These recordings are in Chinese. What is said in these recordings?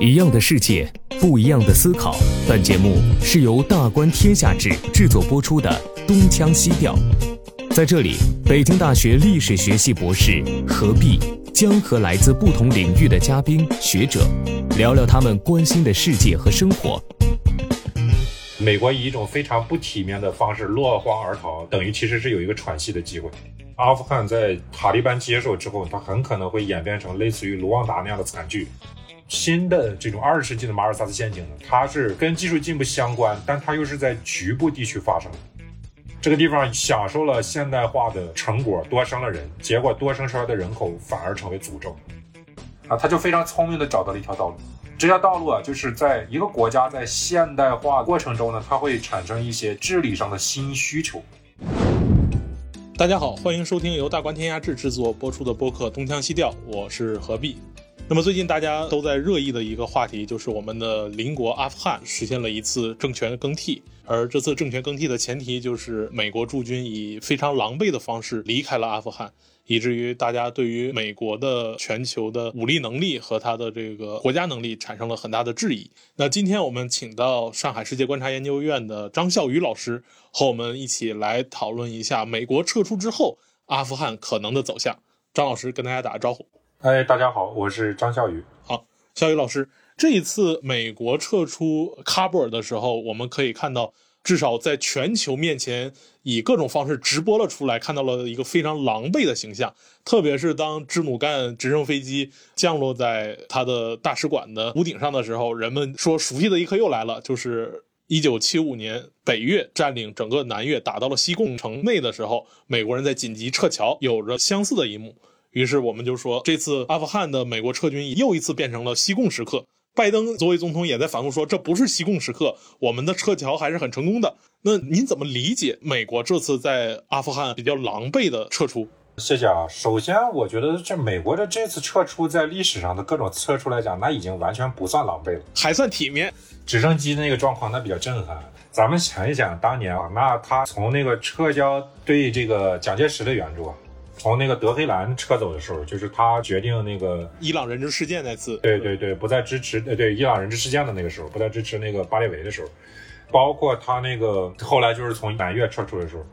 一样的世界，不一样的思考。本节目是由大观天下制制作播出的《东腔西调》。在这里，北京大学历史学系博士何必将和来自不同领域的嘉宾学者聊聊他们关心的世界和生活。美国以一种非常不体面的方式落荒而逃，等于其实是有一个喘息的机会。阿富汗在塔利班接手之后，它很可能会演变成类似于卢旺达那样的惨剧。新的这种二十世纪的马尔萨斯陷阱呢，它是跟技术进步相关，但它又是在局部地区发生的。这个地方享受了现代化的成果，多生了人，结果多生出来的人口反而成为诅咒。啊，他就非常聪明的找到了一条道路。这条道路啊，就是在一个国家在现代化过程中呢，它会产生一些治理上的新需求。大家好，欢迎收听由大观天下志制作播出的播客《东腔西调》，我是何必。那么最近大家都在热议的一个话题，就是我们的邻国阿富汗实现了一次政权更替，而这次政权更替的前提就是美国驻军以非常狼狈的方式离开了阿富汗。以至于大家对于美国的全球的武力能力和他的这个国家能力产生了很大的质疑。那今天我们请到上海世界观察研究院的张孝宇老师和我们一起来讨论一下美国撤出之后阿富汗可能的走向。张老师跟大家打个招呼。哎，大家好，我是张孝宇。好，孝宇老师，这一次美国撤出喀布尔的时候，我们可以看到。至少在全球面前，以各种方式直播了出来，看到了一个非常狼狈的形象。特别是当支努干直升飞机降落在他的大使馆的屋顶上的时候，人们说熟悉的一刻又来了，就是一九七五年北越占领整个南越，打到了西贡城内的时候，美国人在紧急撤侨，有着相似的一幕。于是我们就说，这次阿富汗的美国撤军又一次变成了西贡时刻。拜登作为总统也在反复说，这不是西贡时刻，我们的撤侨还是很成功的。那您怎么理解美国这次在阿富汗比较狼狈的撤出？谢谢啊。首先，我觉得这美国的这次撤出，在历史上的各种撤出来讲，那已经完全不算狼狈了，还算体面。直升机那个状况，那比较震撼。咱们想一想，当年啊，那他从那个撤销对这个蒋介石的援助啊。从那个德黑兰撤走的时候，就是他决定那个伊朗人质事件那次，对对对，不再支持，呃，对伊朗人质事件的那个时候，不再支持那个巴列维的时候，包括他那个后来就是从南越撤出的时候，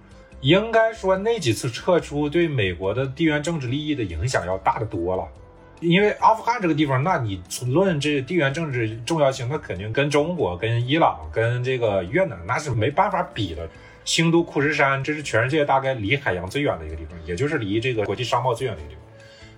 应该说那几次撤出对美国的地缘政治利益的影响要大得多了，因为阿富汗这个地方，那你论这地缘政治重要性，那肯定跟中国、跟伊朗、跟这个越南那是没办法比的。新都库什山，这是全世界大概离海洋最远的一个地方，也就是离这个国际商贸最远的一个地方。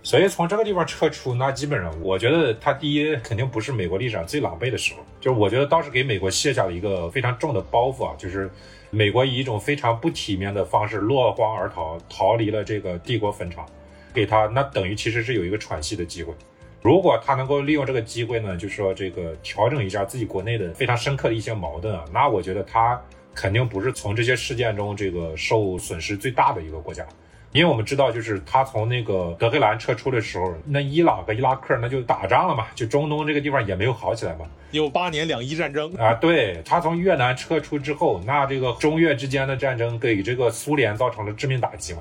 所以从这个地方撤出，那基本上我觉得它第一肯定不是美国历史上最狼狈的时候，就是我觉得倒是给美国卸下了一个非常重的包袱啊，就是美国以一种非常不体面的方式落荒而逃，逃离了这个帝国坟场，给他那等于其实是有一个喘息的机会。如果他能够利用这个机会呢，就是说这个调整一下自己国内的非常深刻的一些矛盾啊，那我觉得他。肯定不是从这些事件中这个受损失最大的一个国家，因为我们知道，就是他从那个德黑兰撤出的时候，那伊朗和伊拉克那就打仗了嘛，就中东这个地方也没有好起来嘛。有八年两伊战争啊，对他从越南撤出之后，那这个中越之间的战争给这个苏联造成了致命打击嘛。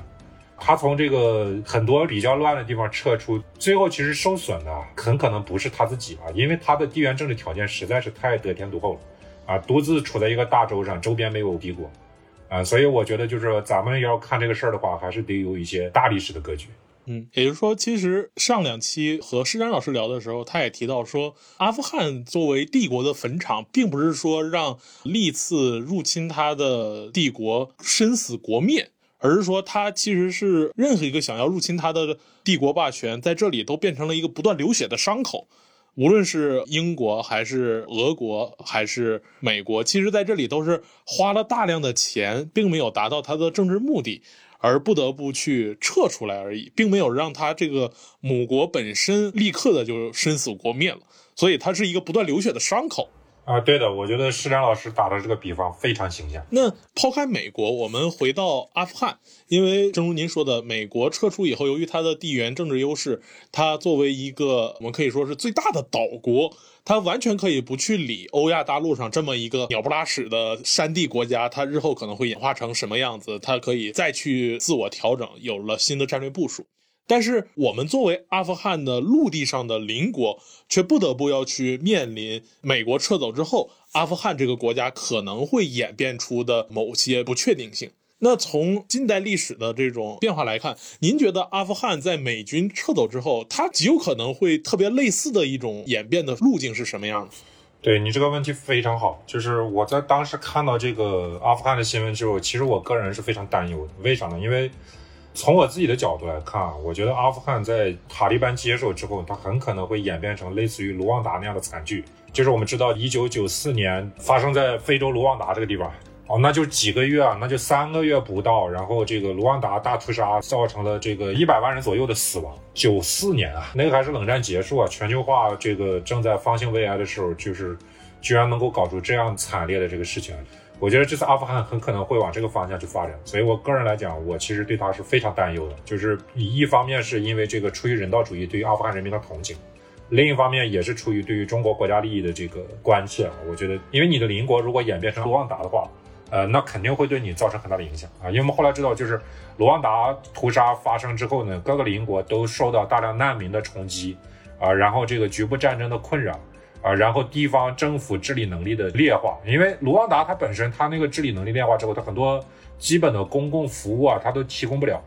他从这个很多比较乱的地方撤出，最后其实受损的很可能不是他自己啊，因为他的地缘政治条件实在是太得天独厚了。啊，独自处在一个大洲上，周边没有敌国，啊，所以我觉得就是咱们要看这个事儿的话，还是得有一些大历史的格局。嗯，也就是说，其实上两期和施展老师聊的时候，他也提到说，阿富汗作为帝国的坟场，并不是说让历次入侵他的帝国身死国灭，而是说他其实是任何一个想要入侵他的帝国霸权，在这里都变成了一个不断流血的伤口。无论是英国还是俄国还是美国，其实在这里都是花了大量的钱，并没有达到他的政治目的，而不得不去撤出来而已，并没有让他这个母国本身立刻的就生死国灭了，所以它是一个不断流血的伤口。啊，对的，我觉得施展老师打的这个比方非常形象。那抛开美国，我们回到阿富汗，因为正如您说的，美国撤出以后，由于它的地缘政治优势，它作为一个我们可以说是最大的岛国，它完全可以不去理欧亚大陆上这么一个鸟不拉屎的山地国家，它日后可能会演化成什么样子，它可以再去自我调整，有了新的战略部署。但是我们作为阿富汗的陆地上的邻国，却不得不要去面临美国撤走之后，阿富汗这个国家可能会演变出的某些不确定性。那从近代历史的这种变化来看，您觉得阿富汗在美军撤走之后，它极有可能会特别类似的一种演变的路径是什么样的？对你这个问题非常好，就是我在当时看到这个阿富汗的新闻之后，其实我个人是非常担忧的。为啥呢？因为从我自己的角度来看啊，我觉得阿富汗在塔利班接手之后，它很可能会演变成类似于卢旺达那样的惨剧。就是我们知道，一九九四年发生在非洲卢旺达这个地方，哦，那就几个月啊，那就三个月不到，然后这个卢旺达大屠杀造成了这个一百万人左右的死亡。九四年啊，那个还是冷战结束啊，全球化这个正在方兴未艾的时候，就是居然能够搞出这样惨烈的这个事情。我觉得这次阿富汗很可能会往这个方向去发展，所以我个人来讲，我其实对他是非常担忧的。就是一方面是因为这个出于人道主义对于阿富汗人民的同情，另一方面也是出于对于中国国家利益的这个关切。我觉得，因为你的邻国如果演变成卢旺达的话，呃，那肯定会对你造成很大的影响啊。因为我们后来知道，就是卢旺达屠杀发生之后呢，各个邻国都受到大量难民的冲击啊，然后这个局部战争的困扰。啊，然后地方政府治理能力的劣化，因为卢旺达它本身它那个治理能力劣化之后，它很多基本的公共服务啊，它都提供不了，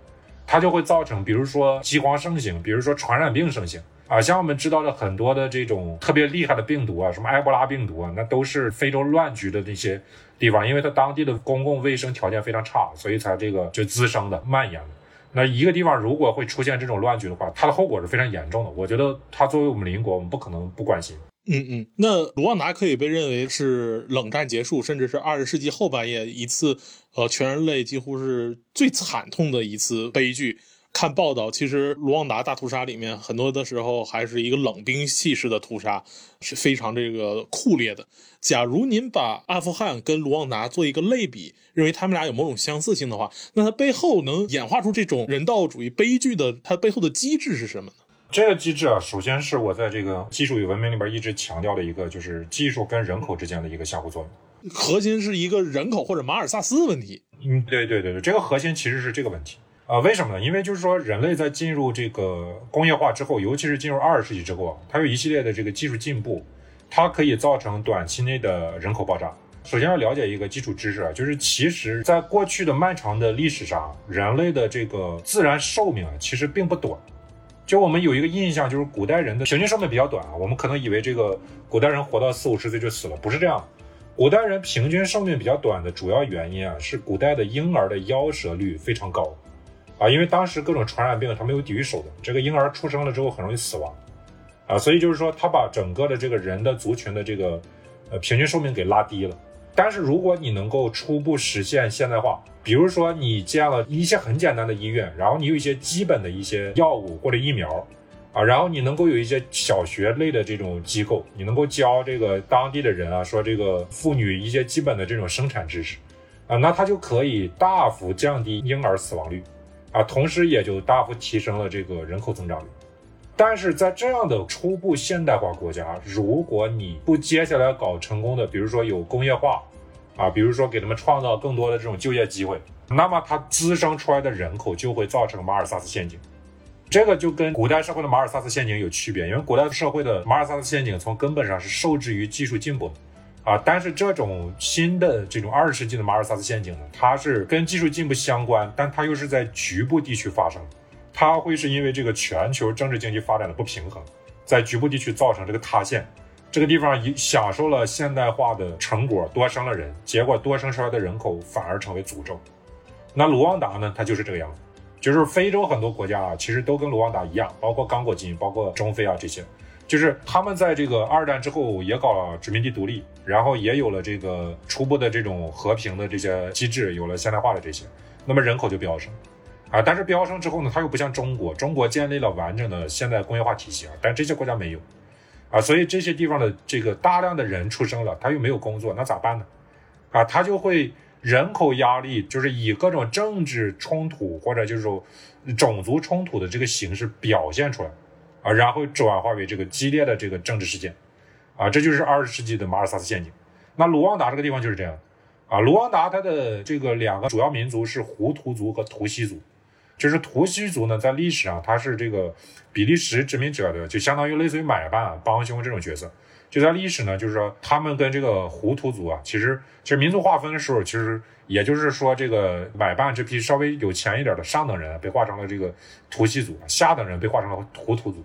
它就会造成，比如说饥荒盛行，比如说传染病盛行啊，像我们知道的很多的这种特别厉害的病毒啊，什么埃博拉病毒啊，那都是非洲乱局的那些地方，因为它当地的公共卫生条件非常差，所以才这个就滋生的蔓延的。那一个地方如果会出现这种乱局的话，它的后果是非常严重的。我觉得它作为我们邻国，我们不可能不关心。嗯嗯，那卢旺达可以被认为是冷战结束，甚至是二十世纪后半叶一次，呃，全人类几乎是最惨痛的一次悲剧。看报道，其实卢旺达大屠杀里面很多的时候还是一个冷兵器式的屠杀，是非常这个酷烈的。假如您把阿富汗跟卢旺达做一个类比，认为他们俩有某种相似性的话，那它背后能演化出这种人道主义悲剧的，它背后的机制是什么呢？这个机制啊，首先是我在这个技术与文明里边一直强调的一个，就是技术跟人口之间的一个相互作用。核心是一个人口或者马尔萨斯问题。嗯，对对对对，这个核心其实是这个问题啊。为什么呢？因为就是说，人类在进入这个工业化之后，尤其是进入二十世纪之后，它有一系列的这个技术进步，它可以造成短期内的人口爆炸。首先要了解一个基础知识啊，就是其实在过去的漫长的历史上，人类的这个自然寿命啊，其实并不短。就我们有一个印象，就是古代人的平均寿命比较短啊，我们可能以为这个古代人活到四五十岁就死了，不是这样。古代人平均寿命比较短的主要原因啊，是古代的婴儿的夭折率非常高，啊，因为当时各种传染病它没有抵御手段，这个婴儿出生了之后很容易死亡，啊，所以就是说他把整个的这个人的族群的这个呃平均寿命给拉低了。但是如果你能够初步实现现代化，比如说你建了一些很简单的医院，然后你有一些基本的一些药物或者疫苗，啊，然后你能够有一些小学类的这种机构，你能够教这个当地的人啊，说这个妇女一些基本的这种生产知识，啊，那它就可以大幅降低婴儿死亡率，啊，同时也就大幅提升了这个人口增长率。但是在这样的初步现代化国家，如果你不接下来搞成功的，比如说有工业化，啊，比如说给他们创造更多的这种就业机会，那么它滋生出来的人口就会造成马尔萨斯陷阱。这个就跟古代社会的马尔萨斯陷阱有区别，因为古代社会的马尔萨斯陷阱从根本上是受制于技术进步的，啊，但是这种新的这种二十世纪的马尔萨斯陷阱呢，它是跟技术进步相关，但它又是在局部地区发生的。它会是因为这个全球政治经济发展的不平衡，在局部地区造成这个塌陷，这个地方一享受了现代化的成果，多生了人，结果多生出来的人口反而成为诅咒。那卢旺达呢？它就是这个样子，就是非洲很多国家啊，其实都跟卢旺达一样，包括刚果金，包括中非啊这些，就是他们在这个二战之后也搞了殖民地独立，然后也有了这个初步的这种和平的这些机制，有了现代化的这些，那么人口就飙升。啊，但是飙升之后呢，它又不像中国，中国建立了完整的现代工业化体系啊，但这些国家没有，啊，所以这些地方的这个大量的人出生了，他又没有工作，那咋办呢？啊，他就会人口压力，就是以各种政治冲突或者就是种族冲突的这个形式表现出来，啊，然后转化为这个激烈的这个政治事件，啊，这就是二十世纪的马尔萨斯陷阱。那卢旺达这个地方就是这样，啊，卢旺达它的这个两个主要民族是胡图族和图西族。就是图西族呢，在历史上他是这个比利时殖民者的，就相当于类似于买办、帮凶这种角色。就在历史呢，就是说他们跟这个胡图族啊，其实其实民族划分的时候，其实也就是说这个买办这批稍微有钱一点的上等人被划成了这个图西族，下等人被划成了胡图族。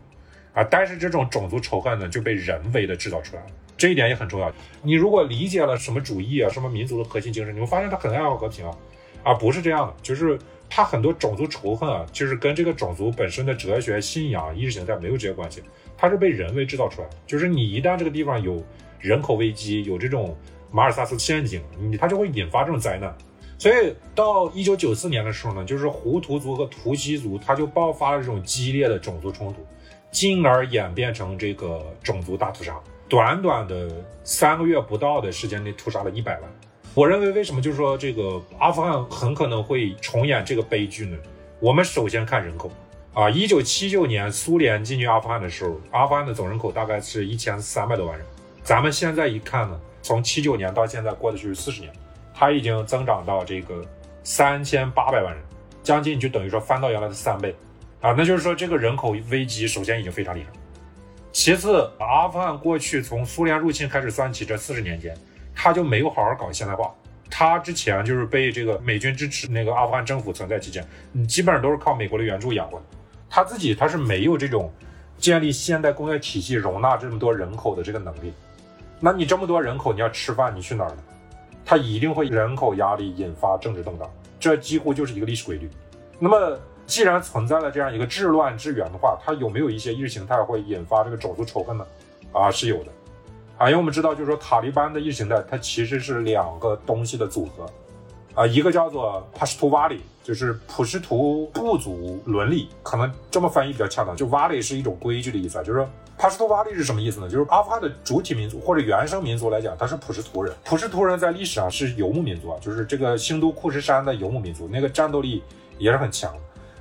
啊，但是这种种族仇恨呢，就被人为的制造出来了，这一点也很重要。你如果理解了什么主义啊，什么民族的核心精神，你会发现他很爱好和平啊，而不是这样的，就是他很多种族仇恨啊，就是跟这个种族本身的哲学信仰、意识形态没有直接关系，它是被人为制造出来的。就是你一旦这个地方有人口危机，有这种马尔萨斯陷阱，你它就会引发这种灾难。所以到一九九四年的时候呢，就是胡图族和图西族，它就爆发了这种激烈的种族冲突。进而演变成这个种族大屠杀，短短的三个月不到的时间内屠杀了一百万。我认为，为什么就是说这个阿富汗很可能会重演这个悲剧呢？我们首先看人口啊，一九七九年苏联进军阿富汗的时候，阿富汗的总人口大概是一千三百多万人。咱们现在一看呢，从七九年到现在过的就是四十年，它已经增长到这个三千八百万人，将近就等于说翻到原来的三倍。啊，那就是说这个人口危机首先已经非常厉害。其次，阿富汗过去从苏联入侵开始算起，这四十年间，他就没有好好搞现代化。他之前就是被这个美军支持，那个阿富汗政府存在期间，你基本上都是靠美国的援助养活的。他自己他是没有这种建立现代工业体系、容纳这么多人口的这个能力。那你这么多人口，你要吃饭，你去哪儿呢？他一定会人口压力引发政治动荡，这几乎就是一个历史规律。那么。既然存在了这样一个治乱之源的话，它有没有一些意识形态会引发这个种族仇恨呢？啊，是有的，啊，因为我们知道，就是说塔利班的意识形态，它其实是两个东西的组合，啊，一个叫做帕什图瓦里，就是普什图部族伦理，可能这么翻译比较恰当，就瓦里是一种规矩的意思啊，就是说帕什图瓦里是什么意思呢？就是阿富汗的主体民族或者原生民族来讲，它是普什图人，普什图人在历史上是游牧民族啊，就是这个兴都库什山的游牧民族，那个战斗力也是很强。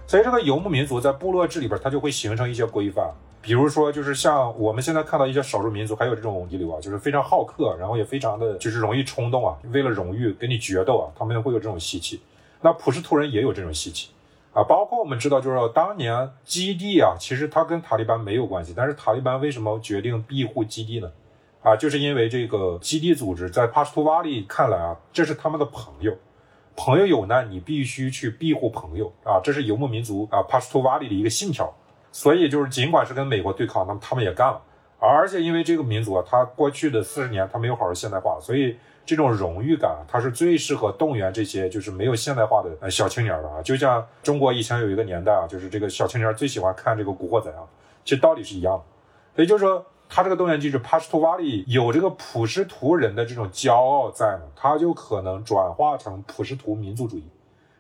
所以这个游牧民族在部落制里边，它就会形成一些规范，比如说就是像我们现在看到一些少数民族，还有这种遗留啊，就是非常好客，然后也非常的就是容易冲动啊，为了荣誉跟你决斗啊，他们会有这种习气。那普什图人也有这种习气啊，包括我们知道，就是当年基地啊，其实它跟塔利班没有关系，但是塔利班为什么决定庇护基地呢？啊，就是因为这个基地组织在帕什图瓦里看来啊，这是他们的朋友。朋友有难，你必须去庇护朋友啊！这是游牧民族啊帕什图瓦里的一个信条。所以就是尽管是跟美国对抗，那么他们也干了。而且因为这个民族啊，他过去的四十年他没有好好现代化，所以这种荣誉感，它是最适合动员这些就是没有现代化的呃小青年的啊。就像中国以前有一个年代啊，就是这个小青年最喜欢看这个古惑仔啊，其实道理是一样的。所以就是说。他这个动员机制，帕什图瓦里有这个普什图人的这种骄傲在呢，他就可能转化成普什图民族主义，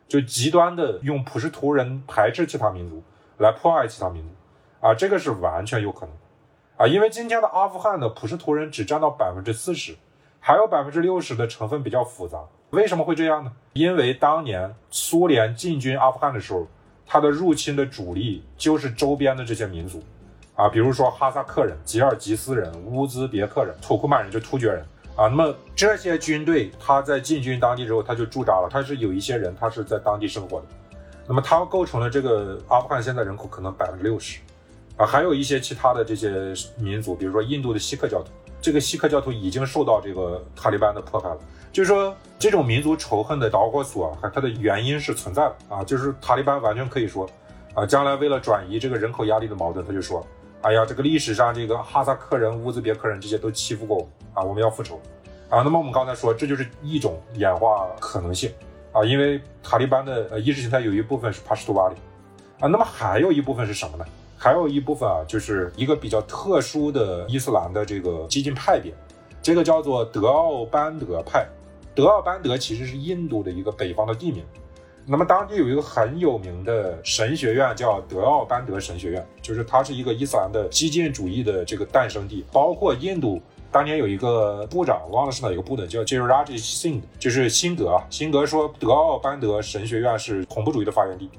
就极端的用普什图人排斥其他民族来迫害其他民族，啊，这个是完全有可能的，啊，因为今天的阿富汗的普什图人只占到百分之四十，还有百分之六十的成分比较复杂，为什么会这样呢？因为当年苏联进军阿富汗的时候，他的入侵的主力就是周边的这些民族。啊，比如说哈萨克人、吉尔吉斯人、乌兹别克人、土库曼人，就突厥人啊。那么这些军队，他在进军当地之后，他就驻扎了。他是有一些人，他是在当地生活的。那么他构成了这个阿富汗现在人口可能百分之六十啊。还有一些其他的这些民族，比如说印度的锡克教徒，这个锡克教徒已经受到这个塔利班的迫害了。就是说，这种民族仇恨的导火索啊，它的原因是存在的啊。就是塔利班完全可以说啊，将来为了转移这个人口压力的矛盾，他就说。哎呀，这个历史上这个哈萨克人、乌兹别克人这些都欺负过我们啊，我们要复仇啊。那么我们刚才说，这就是一种演化可能性啊，因为塔利班的呃意识形态有一部分是帕什图瓦里啊，那么还有一部分是什么呢？还有一部分啊，就是一个比较特殊的伊斯兰的这个激进派别，这个叫做德奥班德派。德奥班德其实是印度的一个北方的地名。那么当地有一个很有名的神学院，叫德奥班德神学院，就是它是一个伊斯兰的激进主义的这个诞生地。包括印度当年有一个部长，忘了是哪一个部的，叫 j i r a j Singh，就是辛格啊。辛格说德奥班德神学院是恐怖主义的发源地。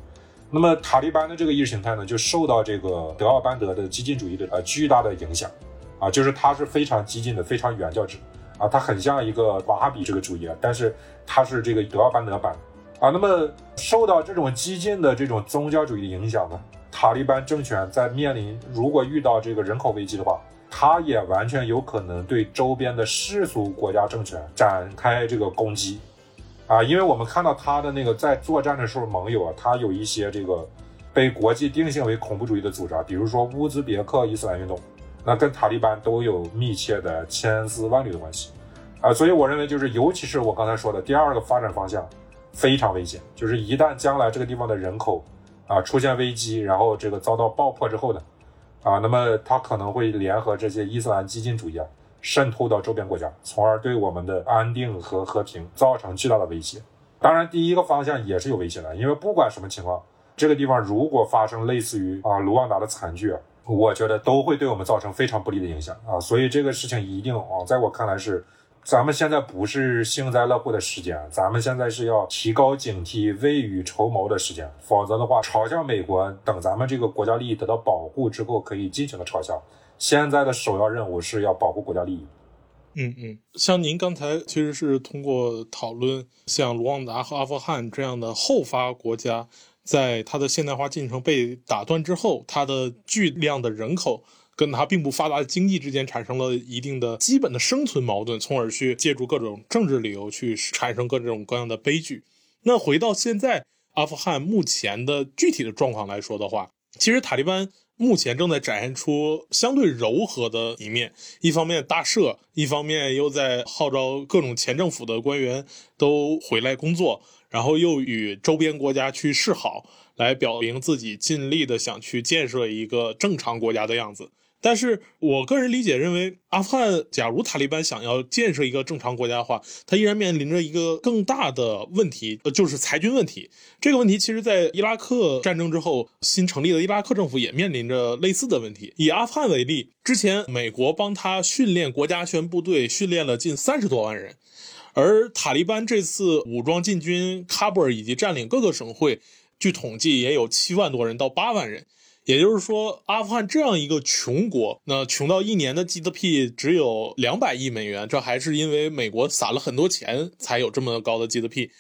那么塔利班的这个意识形态呢，就受到这个德奥班德的激进主义的呃巨大的影响啊，就是它是非常激进的，非常原教旨啊，它很像一个瓦哈比这个主义啊，但是它是这个德奥班德版。啊。那么受到这种激进的这种宗教主义的影响呢，塔利班政权在面临如果遇到这个人口危机的话，他也完全有可能对周边的世俗国家政权展开这个攻击。啊，因为我们看到他的那个在作战的时候，盟友啊，他有一些这个被国际定性为恐怖主义的组织啊，比如说乌兹别克伊斯兰运动，那跟塔利班都有密切的千丝万缕的关系。啊，所以我认为就是，尤其是我刚才说的第二个发展方向，非常危险，就是一旦将来这个地方的人口啊出现危机，然后这个遭到爆破之后呢，啊，那么它可能会联合这些伊斯兰激进主义啊。渗透到周边国家，从而对我们的安定和和平造成巨大的威胁。当然，第一个方向也是有威胁的，因为不管什么情况，这个地方如果发生类似于啊卢旺达的惨剧，啊我觉得都会对我们造成非常不利的影响啊。所以这个事情一定啊，在我看来是，咱们现在不是幸灾乐祸的时间，咱们现在是要提高警惕、未雨绸缪的时间。否则的话，嘲笑美国，等咱们这个国家利益得到保护之后，可以尽情的嘲笑。现在的首要任务是要保护国家利益。嗯嗯，像您刚才其实是通过讨论像卢旺达和阿富汗这样的后发国家，在它的现代化进程被打断之后，它的巨量的人口跟它并不发达的经济之间产生了一定的基本的生存矛盾，从而去借助各种政治理由去产生各种各样的悲剧。那回到现在阿富汗目前的具体的状况来说的话，其实塔利班。目前正在展现出相对柔和的一面，一方面大赦，一方面又在号召各种前政府的官员都回来工作，然后又与周边国家去示好，来表明自己尽力的想去建设一个正常国家的样子。但是我个人理解认为，阿富汗假如塔利班想要建设一个正常国家的话，他依然面临着一个更大的问题，呃，就是裁军问题。这个问题其实，在伊拉克战争之后新成立的伊拉克政府也面临着类似的问题。以阿富汗为例，之前美国帮他训练国家安全部队，训练了近三十多万人，而塔利班这次武装进军喀布尔以及占领各个省会，据统计也有七万多人到八万人。也就是说，阿富汗这样一个穷国，那穷到一年的 GDP 只有两百亿美元，这还是因为美国撒了很多钱才有这么高的 GDP。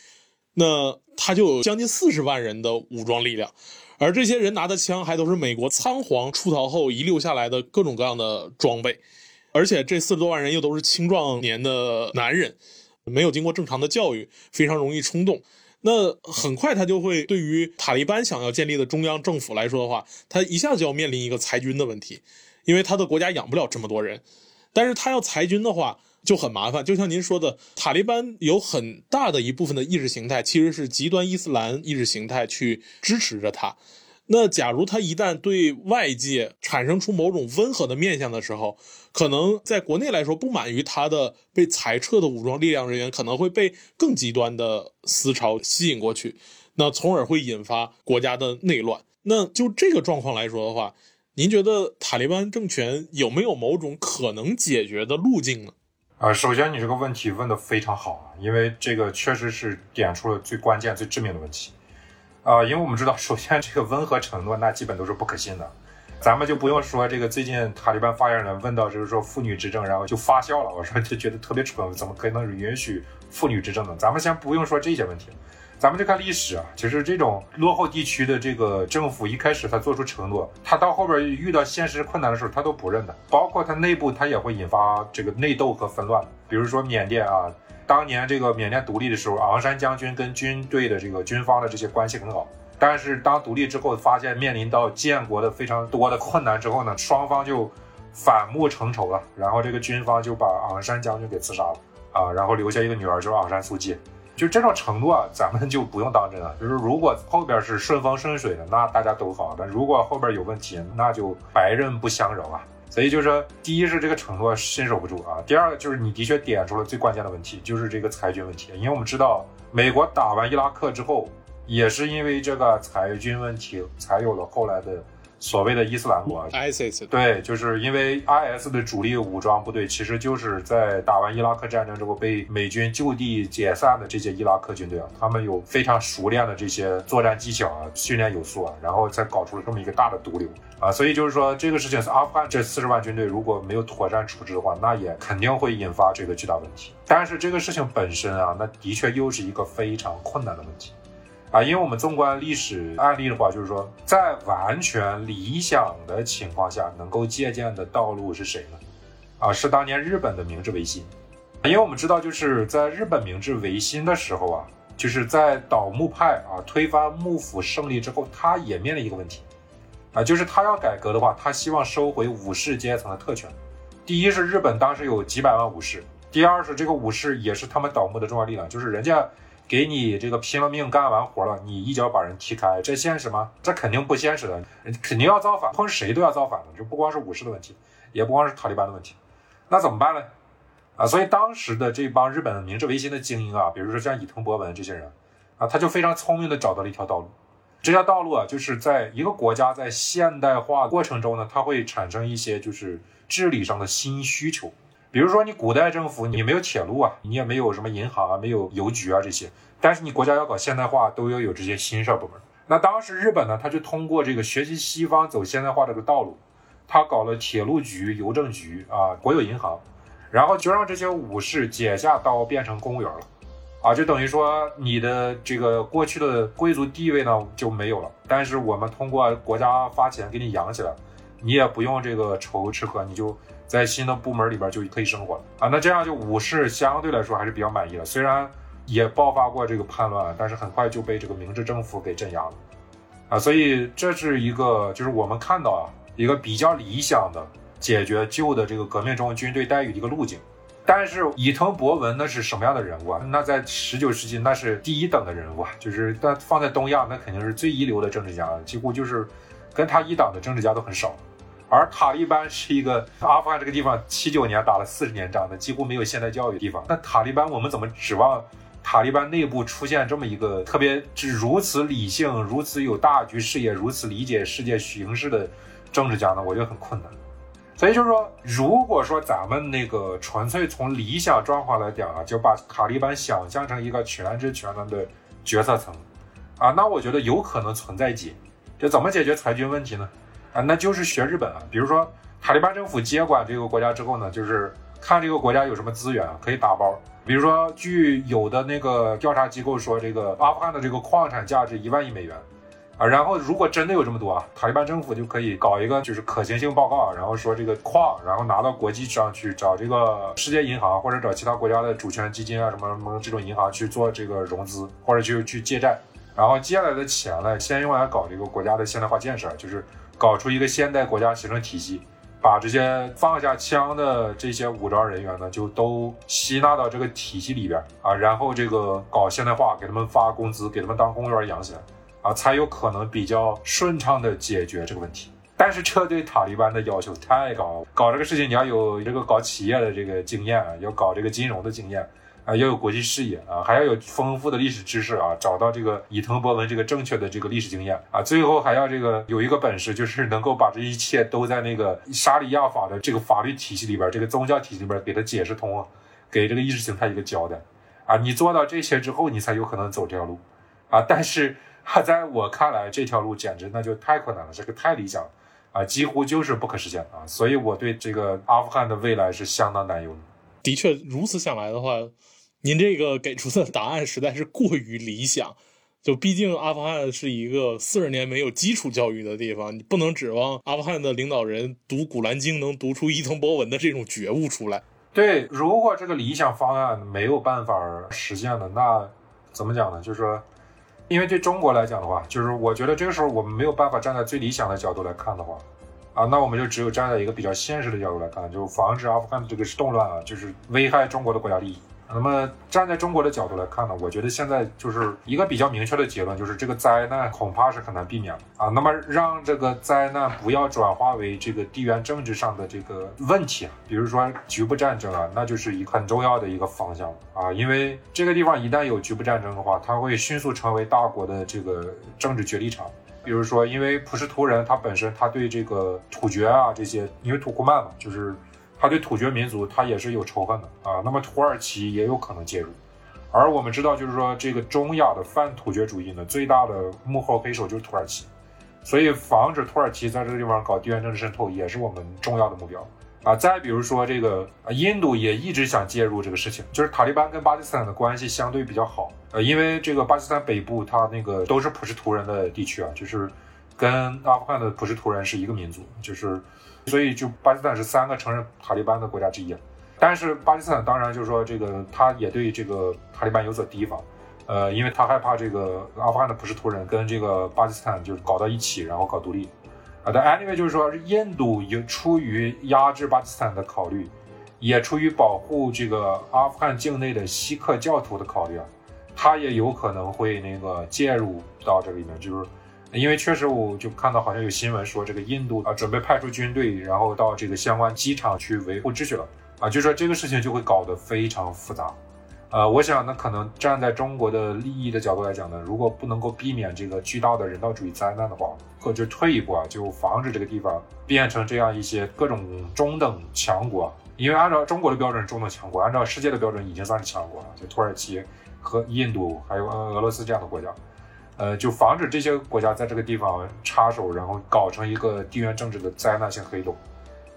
那他就有将近四十万人的武装力量，而这些人拿的枪还都是美国仓皇出逃后遗留下来的各种各样的装备，而且这四十多万人又都是青壮年的男人，没有经过正常的教育，非常容易冲动。那很快，他就会对于塔利班想要建立的中央政府来说的话，他一下子就要面临一个裁军的问题，因为他的国家养不了这么多人。但是他要裁军的话就很麻烦，就像您说的，塔利班有很大的一部分的意识形态其实是极端伊斯兰意识形态去支持着他。那假如他一旦对外界产生出某种温和的面相的时候，可能在国内来说不满于他的被裁撤的武装力量人员，可能会被更极端的思潮吸引过去，那从而会引发国家的内乱。那就这个状况来说的话，您觉得塔利班政权有没有某种可能解决的路径呢？啊，首先你这个问题问的非常好啊，因为这个确实是点出了最关键、最致命的问题。啊，因为我们知道，首先这个温和承诺那基本都是不可信的，咱们就不用说这个最近塔利班发言人问到就是说妇女执政，然后就发笑了，我说就觉得特别蠢，怎么可能允许妇女执政呢？咱们先不用说这些问题，咱们就看历史啊，其实这种落后地区的这个政府一开始他做出承诺，他到后边遇到现实困难的时候他都不认的，包括他内部他也会引发这个内斗和纷乱，比如说缅甸啊。当年这个缅甸独立的时候，昂山将军跟军队的这个军方的这些关系很好。但是当独立之后，发现面临到建国的非常多的困难之后呢，双方就反目成仇了。然后这个军方就把昂山将军给刺杀了啊，然后留下一个女儿，就是昂山素季。就这种程度啊，咱们就不用当真了。就是如果后边是顺风顺水的，那大家都好；但如果后边有问题，那就白刃不相饶啊。所以就是说，第一是这个承诺信守不住啊，第二个就是你的确点出了最关键的问题，就是这个裁军问题。因为我们知道，美国打完伊拉克之后，也是因为这个裁军问题，才有了后来的。所谓的伊斯兰国，ISIS，对，就是因为 IS 的主力武装部队，其实就是在打完伊拉克战争之后被美军就地解散的这些伊拉克军队啊，他们有非常熟练的这些作战技巧啊，训练有素啊，然后才搞出了这么一个大的毒瘤啊，所以就是说这个事情是阿富汗这四十万军队如果没有妥善处置的话，那也肯定会引发这个巨大问题。但是这个事情本身啊，那的确又是一个非常困难的问题。啊，因为我们纵观历史案例的话，就是说，在完全理想的情况下，能够借鉴的道路是谁呢？啊，是当年日本的明治维新。因为我们知道，就是在日本明治维新的时候啊，就是在倒幕派啊推翻幕府胜利之后，他也面临一个问题，啊，就是他要改革的话，他希望收回武士阶层的特权。第一是日本当时有几百万武士，第二是这个武士也是他们倒幕的重要力量，就是人家。给你这个拼了命干完活了，你一脚把人踢开，这现实吗？这肯定不现实的，肯定要造反，碰谁都要造反的，就不光是武士的问题，也不光是塔利班的问题，那怎么办呢？啊，所以当时的这帮日本明治维新的精英啊，比如说像伊藤博文这些人啊，他就非常聪明的找到了一条道路，这条道路啊，就是在一个国家在现代化过程中呢，它会产生一些就是治理上的新需求。比如说，你古代政府你没有铁路啊，你也没有什么银行啊，没有邮局啊这些，但是你国家要搞现代化，都要有这些新设部门。那当时日本呢，他就通过这个学习西方走现代化这个道路，他搞了铁路局、邮政局啊，国有银行，然后就让这些武士解下刀变成公务员了，啊，就等于说你的这个过去的贵族地位呢就没有了，但是我们通过国家发钱给你养起来，你也不用这个愁吃喝，你就。在新的部门里边就可以生活了啊，那这样就武士相对来说还是比较满意的，虽然也爆发过这个叛乱，但是很快就被这个明治政府给镇压了啊，所以这是一个就是我们看到啊一个比较理想的解决旧的这个革命中军队待遇的一个路径。但是伊藤博文那是什么样的人物啊？那在十九世纪那是第一等的人物啊，就是那放在东亚那肯定是最一流的政治家，几乎就是跟他一党的政治家都很少。而塔利班是一个阿富汗这个地方七九年打了四十年仗的，几乎没有现代教育的地方。那塔利班，我们怎么指望塔利班内部出现这么一个特别是如此理性、如此有大局视野、如此理解世界形势的政治家呢？我觉得很困难。所以就是说，如果说咱们那个纯粹从理想状况来讲啊，就把塔利班想象成一个全知全能的决策层啊，那我觉得有可能存在解。这怎么解决裁军问题呢？啊，那就是学日本啊。比如说，塔利班政府接管这个国家之后呢，就是看这个国家有什么资源可以打包。比如说，据有的那个调查机构说，这个阿富汗的这个矿产价值一万亿美元啊。然后，如果真的有这么多啊，塔利班政府就可以搞一个就是可行性报告，然后说这个矿，然后拿到国际上去找这个世界银行或者找其他国家的主权基金啊什么什么这种银行去做这个融资，或者就去借债，然后借来的钱呢，先用来搞这个国家的现代化建设，就是。搞出一个现代国家行政体系，把这些放下枪的这些武装人员呢，就都吸纳到这个体系里边啊，然后这个搞现代化，给他们发工资，给他们当公务员养起来啊，才有可能比较顺畅的解决这个问题。但是这对塔利班的要求太高，搞这个事情你要有这个搞企业的这个经验，要搞这个金融的经验。啊，要有国际视野啊，还要有丰富的历史知识啊，找到这个伊藤博文这个正确的这个历史经验啊，最后还要这个有一个本事，就是能够把这一切都在那个沙里亚法的这个法律体系里边，这个宗教体系里边给他解释通，给这个意识形态一个交代啊。你做到这些之后，你才有可能走这条路啊。但是啊在我看来，这条路简直那就太困难了，这个太理想啊，几乎就是不可实现啊。所以我对这个阿富汗的未来是相当担忧的。的确，如此想来的话。您这个给出的答案实在是过于理想，就毕竟阿富汗是一个四十年没有基础教育的地方，你不能指望阿富汗的领导人读《古兰经》能读出伊藤博文的这种觉悟出来。对，如果这个理想方案没有办法实现的，那怎么讲呢？就是说，因为对中国来讲的话，就是我觉得这个时候我们没有办法站在最理想的角度来看的话，啊，那我们就只有站在一个比较现实的角度来看，就防止阿富汗的这个动乱啊，就是危害中国的国家利益。那么站在中国的角度来看呢，我觉得现在就是一个比较明确的结论，就是这个灾难恐怕是很难避免啊。那么让这个灾难不要转化为这个地缘政治上的这个问题啊，比如说局部战争啊，那就是一个很重要的一个方向啊。因为这个地方一旦有局部战争的话，它会迅速成为大国的这个政治角力场。比如说，因为普什图人他本身他对这个突厥啊这些，因为土库曼嘛，就是。他对土厥民族，他也是有仇恨的啊。那么土耳其也有可能介入，而我们知道，就是说这个中亚的泛突厥主义呢，最大的幕后黑手就是土耳其，所以防止土耳其在这个地方搞地缘政治渗透，也是我们重要的目标啊。再比如说这个，印度也一直想介入这个事情，就是塔利班跟巴基斯坦的关系相对比较好，呃，因为这个巴基斯坦北部它那个都是普什图人的地区啊，就是跟阿富汗的普什图人是一个民族，就是所以就巴基斯坦是三个承认塔利班的国家之一。但是巴基斯坦当然就是说这个他也对这个塔利班有所提防。呃，因为他害怕这个阿富汗的普什图人跟这个巴基斯坦就是搞到一起，然后搞独立。啊，但 anyway 就是说，印度有出于压制巴基斯坦的考虑，也出于保护这个阿富汗境内的锡克教徒的考虑啊，他也有可能会那个介入到这里面，就是因为确实我就看到好像有新闻说，这个印度啊准备派出军队，然后到这个相关机场去维护秩序了啊，就说这个事情就会搞得非常复杂。呃，我想呢可能站在中国的利益的角度来讲呢，如果不能够避免这个巨大的人道主义灾难的话，或者退一步啊，就防止这个地方变成这样一些各种中等强国。因为按照中国的标准，中等强国；按照世界的标准，已经算是强国了。就土耳其和印度还有俄罗斯这样的国家，呃，就防止这些国家在这个地方插手，然后搞成一个地缘政治的灾难性黑洞。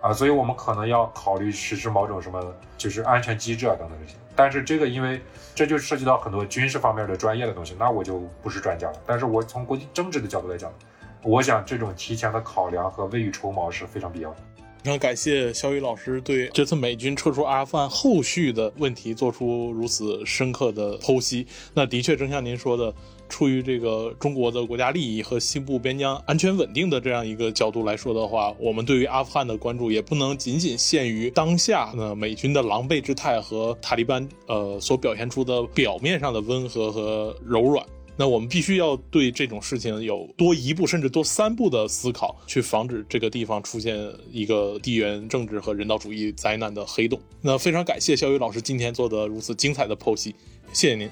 啊，所以我们可能要考虑实施某种什么，就是安全机制啊等等这些。但是这个，因为这就涉及到很多军事方面的专业的东西，那我就不是专家了。但是我从国际政治的角度来讲，我想这种提前的考量和未雨绸缪是非常必要的。非常感谢肖宇老师对这次美军撤出阿富汗后续的问题做出如此深刻的剖析。那的确，正像您说的。出于这个中国的国家利益和西部边疆安全稳定的这样一个角度来说的话，我们对于阿富汗的关注也不能仅仅限于当下呢美军的狼狈之态和塔利班呃所表现出的表面上的温和和柔软。那我们必须要对这种事情有多一步甚至多三步的思考，去防止这个地方出现一个地缘政治和人道主义灾难的黑洞。那非常感谢肖宇老师今天做的如此精彩的剖析，谢谢您。